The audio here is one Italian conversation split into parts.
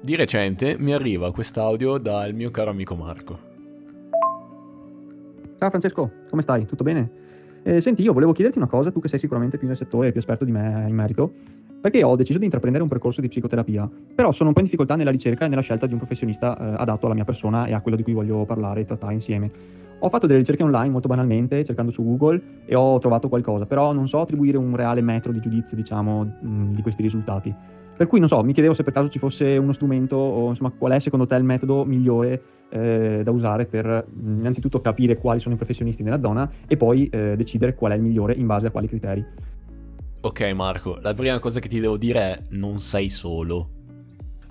Di recente mi arriva quest'audio dal mio caro amico Marco. Ciao Francesco, come stai? Tutto bene? Eh, senti, io volevo chiederti una cosa, tu che sei sicuramente più nel settore e più esperto di me in merito, perché ho deciso di intraprendere un percorso di psicoterapia, però sono un po' in difficoltà nella ricerca e nella scelta di un professionista eh, adatto alla mia persona e a quello di cui voglio parlare e trattare insieme. Ho fatto delle ricerche online molto banalmente, cercando su Google, e ho trovato qualcosa, però non so attribuire un reale metro di giudizio, diciamo, di questi risultati. Per cui non so, mi chiedevo se per caso ci fosse uno strumento o insomma qual è secondo te il metodo migliore eh, da usare per innanzitutto capire quali sono i professionisti nella zona e poi eh, decidere qual è il migliore in base a quali criteri. Ok Marco, la prima cosa che ti devo dire è non sei solo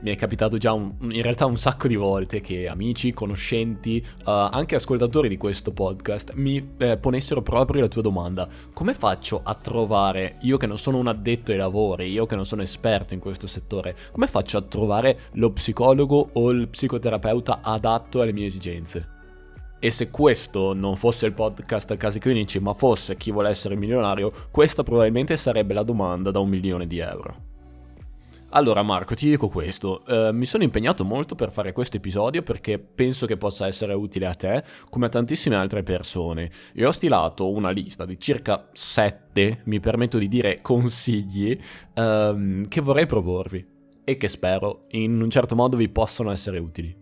mi è capitato già un, in realtà un sacco di volte che amici, conoscenti, uh, anche ascoltatori di questo podcast mi eh, ponessero proprio la tua domanda. Come faccio a trovare, io che non sono un addetto ai lavori, io che non sono esperto in questo settore, come faccio a trovare lo psicologo o il psicoterapeuta adatto alle mie esigenze? E se questo non fosse il podcast Casi Clinici, ma fosse chi vuole essere milionario, questa probabilmente sarebbe la domanda da un milione di euro. Allora Marco, ti dico questo, uh, mi sono impegnato molto per fare questo episodio perché penso che possa essere utile a te come a tantissime altre persone e ho stilato una lista di circa 7, mi permetto di dire, consigli um, che vorrei proporvi e che spero in un certo modo vi possano essere utili.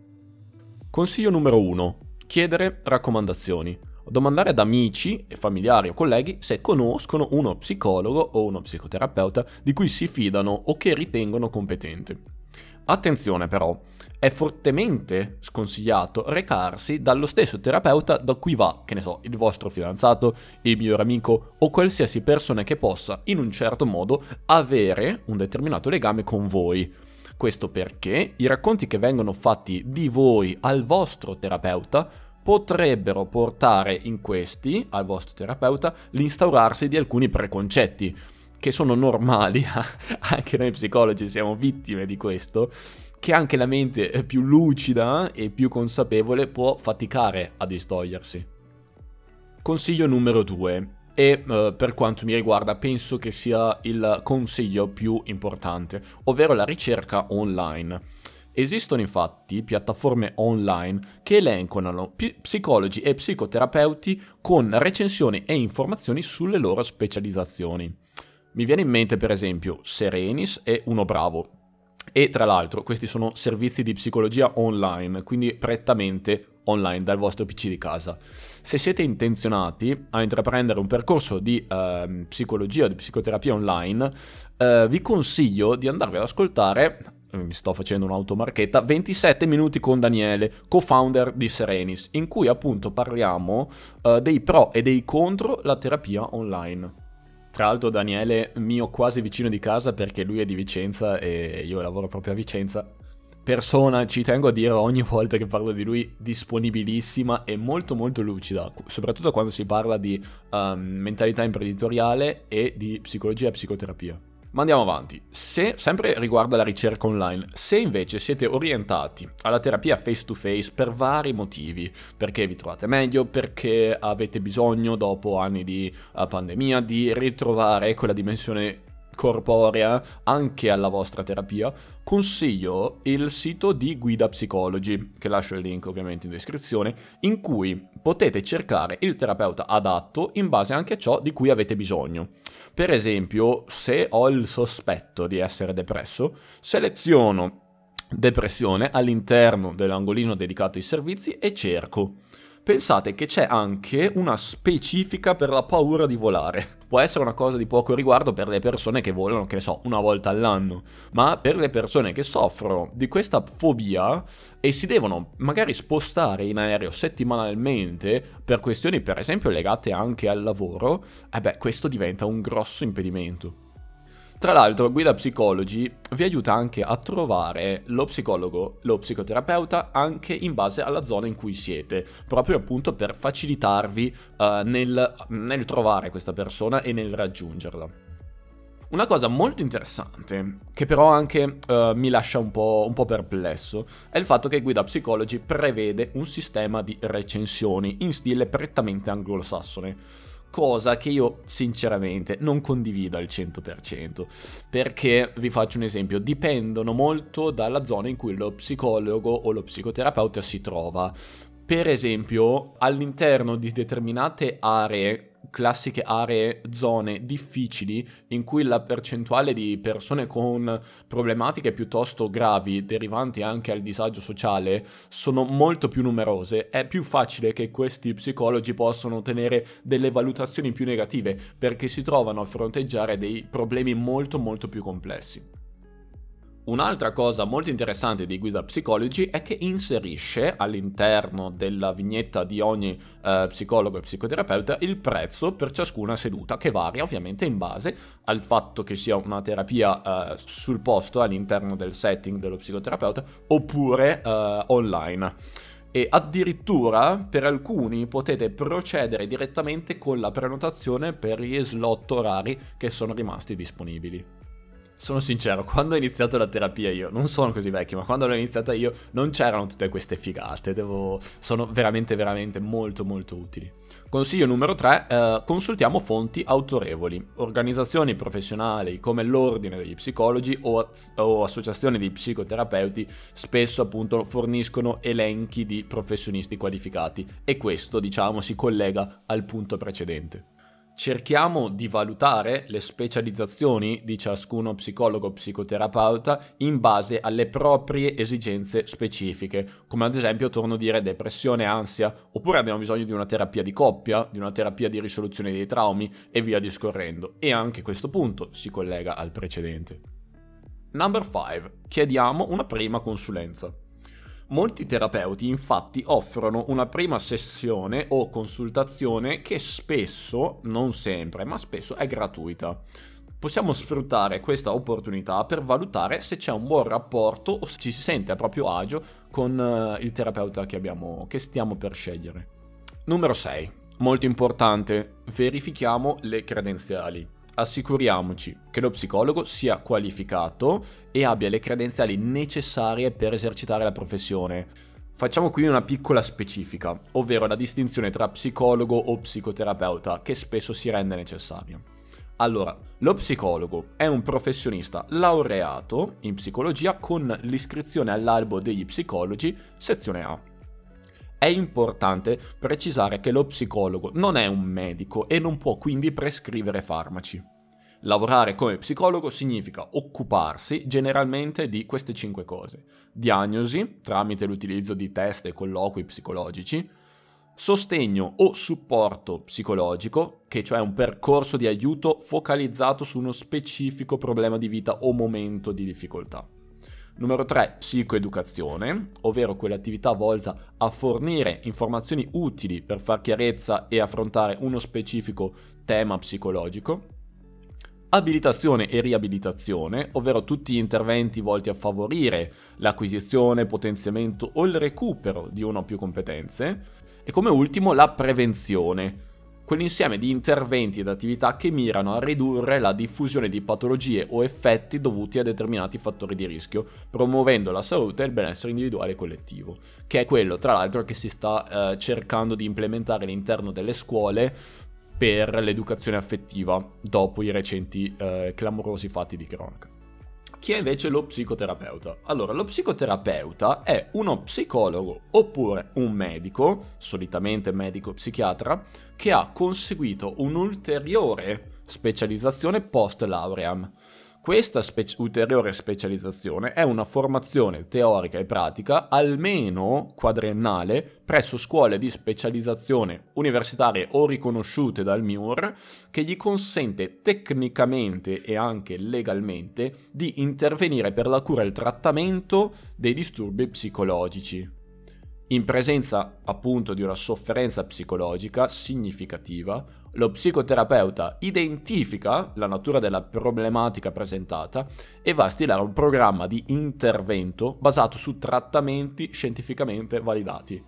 Consiglio numero 1. Chiedere raccomandazioni domandare ad amici, familiari o colleghi se conoscono uno psicologo o uno psicoterapeuta di cui si fidano o che ritengono competente. Attenzione però, è fortemente sconsigliato recarsi dallo stesso terapeuta da cui va, che ne so, il vostro fidanzato, il miglior amico o qualsiasi persona che possa in un certo modo avere un determinato legame con voi. Questo perché i racconti che vengono fatti di voi al vostro terapeuta potrebbero portare in questi, al vostro terapeuta, l'instaurarsi di alcuni preconcetti, che sono normali, anche noi psicologi siamo vittime di questo, che anche la mente più lucida e più consapevole può faticare a distogliersi. Consiglio numero 2. E uh, per quanto mi riguarda penso che sia il consiglio più importante, ovvero la ricerca online. Esistono infatti piattaforme online che elencano psicologi e psicoterapeuti con recensioni e informazioni sulle loro specializzazioni. Mi viene in mente per esempio Serenis e Uno Bravo. E tra l'altro questi sono servizi di psicologia online, quindi prettamente online dal vostro PC di casa. Se siete intenzionati a intraprendere un percorso di eh, psicologia, di psicoterapia online, eh, vi consiglio di andarvi ad ascoltare mi sto facendo un'automarchetta, 27 minuti con Daniele, co-founder di Serenis, in cui appunto parliamo uh, dei pro e dei contro la terapia online. Tra l'altro Daniele, mio quasi vicino di casa perché lui è di Vicenza e io lavoro proprio a Vicenza. Persona, ci tengo a dire ogni volta che parlo di lui, disponibilissima e molto molto lucida, soprattutto quando si parla di um, mentalità imprenditoriale e di psicologia e psicoterapia. Ma andiamo avanti. Se, sempre riguardo alla ricerca online, se invece siete orientati alla terapia face to face per vari motivi, perché vi trovate meglio, perché avete bisogno dopo anni di uh, pandemia di ritrovare quella dimensione corporea anche alla vostra terapia, consiglio il sito di Guida Psicology, che lascio il link ovviamente in descrizione, in cui potete cercare il terapeuta adatto in base anche a ciò di cui avete bisogno. Per esempio, se ho il sospetto di essere depresso, seleziono depressione all'interno dell'angolino dedicato ai servizi e cerco pensate che c'è anche una specifica per la paura di volare. Può essere una cosa di poco riguardo per le persone che volano, che ne so, una volta all'anno, ma per le persone che soffrono di questa fobia e si devono magari spostare in aereo settimanalmente per questioni per esempio legate anche al lavoro, eh beh, questo diventa un grosso impedimento. Tra l'altro, Guida Psychology vi aiuta anche a trovare lo psicologo, lo psicoterapeuta anche in base alla zona in cui siete, proprio appunto per facilitarvi uh, nel, nel trovare questa persona e nel raggiungerla. Una cosa molto interessante, che però anche uh, mi lascia un po', un po', perplesso, è il fatto che Guida Psychology prevede un sistema di recensioni in stile prettamente anglosassone. Cosa che io sinceramente non condivido al 100%, perché vi faccio un esempio, dipendono molto dalla zona in cui lo psicologo o lo psicoterapeuta si trova. Per esempio, all'interno di determinate aree classiche aree, zone difficili in cui la percentuale di persone con problematiche piuttosto gravi, derivanti anche al disagio sociale, sono molto più numerose, è più facile che questi psicologi possano ottenere delle valutazioni più negative perché si trovano a fronteggiare dei problemi molto molto più complessi. Un'altra cosa molto interessante di Guida Psychology è che inserisce all'interno della vignetta di ogni eh, psicologo e psicoterapeuta il prezzo per ciascuna seduta, che varia ovviamente in base al fatto che sia una terapia eh, sul posto all'interno del setting dello psicoterapeuta oppure eh, online. E addirittura per alcuni potete procedere direttamente con la prenotazione per gli slot orari che sono rimasti disponibili sono sincero, quando ho iniziato la terapia io, non sono così vecchio, ma quando l'ho iniziata io non c'erano tutte queste figate, devo... sono veramente veramente molto molto utili. Consiglio numero 3, eh, consultiamo fonti autorevoli, organizzazioni professionali come l'Ordine degli Psicologi o, o associazioni di psicoterapeuti spesso appunto forniscono elenchi di professionisti qualificati e questo diciamo si collega al punto precedente cerchiamo di valutare le specializzazioni di ciascuno psicologo o psicoterapeuta in base alle proprie esigenze specifiche, come ad esempio torno a dire depressione, ansia, oppure abbiamo bisogno di una terapia di coppia, di una terapia di risoluzione dei traumi e via discorrendo. E anche questo punto si collega al precedente. Number 5. Chiediamo una prima consulenza. Molti terapeuti infatti offrono una prima sessione o consultazione che spesso, non sempre, ma spesso è gratuita. Possiamo sfruttare questa opportunità per valutare se c'è un buon rapporto o se ci si sente a proprio agio con uh, il terapeuta che, abbiamo, che stiamo per scegliere. Numero 6. Molto importante, verifichiamo le credenziali assicuriamoci che lo psicologo sia qualificato e abbia le credenziali necessarie per esercitare la professione. Facciamo qui una piccola specifica, ovvero la distinzione tra psicologo o psicoterapeuta che spesso si rende necessaria. Allora, lo psicologo è un professionista laureato in psicologia con l'iscrizione all'albo degli psicologi, sezione A. È importante precisare che lo psicologo non è un medico e non può quindi prescrivere farmaci. Lavorare come psicologo significa occuparsi generalmente di queste cinque cose. Diagnosi, tramite l'utilizzo di test e colloqui psicologici, sostegno o supporto psicologico, che cioè un percorso di aiuto focalizzato su uno specifico problema di vita o momento di difficoltà. Numero 3, psicoeducazione, ovvero quell'attività volta a fornire informazioni utili per far chiarezza e affrontare uno specifico tema psicologico. Abilitazione e riabilitazione, ovvero tutti gli interventi volti a favorire l'acquisizione, potenziamento o il recupero di una o più competenze. E come ultimo la prevenzione, quell'insieme di interventi ed attività che mirano a ridurre la diffusione di patologie o effetti dovuti a determinati fattori di rischio, promuovendo la salute e il benessere individuale e collettivo, che è quello tra l'altro che si sta eh, cercando di implementare all'interno delle scuole per l'educazione affettiva dopo i recenti eh, clamorosi fatti di cronaca. Chi è invece lo psicoterapeuta? Allora, lo psicoterapeuta è uno psicologo oppure un medico, solitamente medico psichiatra, che ha conseguito un'ulteriore specializzazione post lauream. Questa spe- ulteriore specializzazione è una formazione teorica e pratica almeno quadriennale presso scuole di specializzazione universitarie o riconosciute dal MIUR che gli consente tecnicamente e anche legalmente di intervenire per la cura e il trattamento dei disturbi psicologici. In presenza appunto di una sofferenza psicologica significativa, lo psicoterapeuta identifica la natura della problematica presentata e va a stilare un programma di intervento basato su trattamenti scientificamente validati.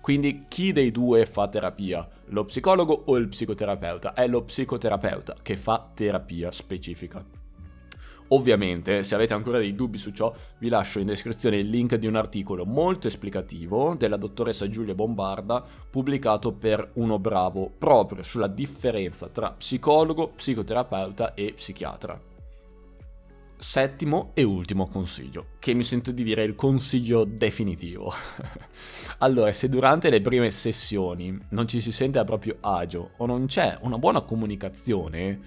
Quindi chi dei due fa terapia? Lo psicologo o il psicoterapeuta? È lo psicoterapeuta che fa terapia specifica. Ovviamente, se avete ancora dei dubbi su ciò, vi lascio in descrizione il link di un articolo molto esplicativo della dottoressa Giulia Bombarda, pubblicato per Uno Bravo, proprio sulla differenza tra psicologo, psicoterapeuta e psichiatra. Settimo e ultimo consiglio, che mi sento di dire il consiglio definitivo. allora, se durante le prime sessioni non ci si sente a proprio agio o non c'è una buona comunicazione,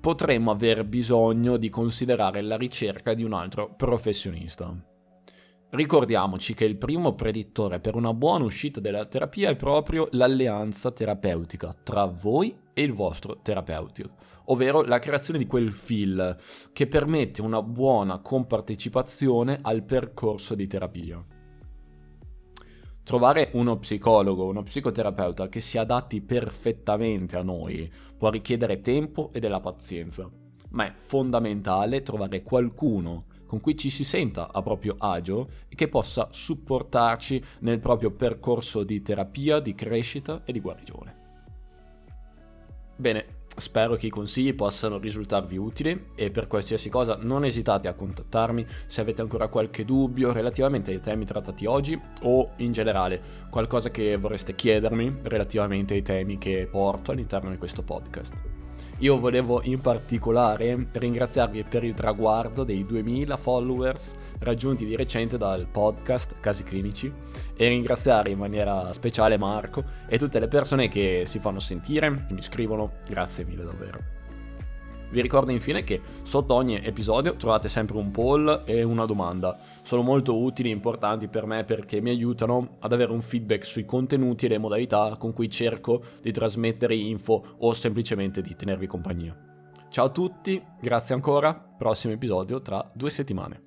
potremmo aver bisogno di considerare la ricerca di un altro professionista. Ricordiamoci che il primo predittore per una buona uscita dalla terapia è proprio l'alleanza terapeutica tra voi e il vostro terapeutico, ovvero la creazione di quel feel che permette una buona compartecipazione al percorso di terapia. Trovare uno psicologo, uno psicoterapeuta che si adatti perfettamente a noi può richiedere tempo e della pazienza, ma è fondamentale trovare qualcuno con cui ci si senta a proprio agio e che possa supportarci nel proprio percorso di terapia, di crescita e di guarigione. Bene, Spero che i consigli possano risultarvi utili e per qualsiasi cosa non esitate a contattarmi se avete ancora qualche dubbio relativamente ai temi trattati oggi o in generale qualcosa che vorreste chiedermi relativamente ai temi che porto all'interno di questo podcast. Io volevo in particolare ringraziarvi per il traguardo dei 2000 followers raggiunti di recente dal podcast Casi Clinici e ringraziare in maniera speciale Marco e tutte le persone che si fanno sentire, che mi scrivono, grazie mille davvero. Vi ricordo infine che sotto ogni episodio trovate sempre un poll e una domanda. Sono molto utili e importanti per me perché mi aiutano ad avere un feedback sui contenuti e le modalità con cui cerco di trasmettere info o semplicemente di tenervi compagnia. Ciao a tutti, grazie ancora, prossimo episodio tra due settimane.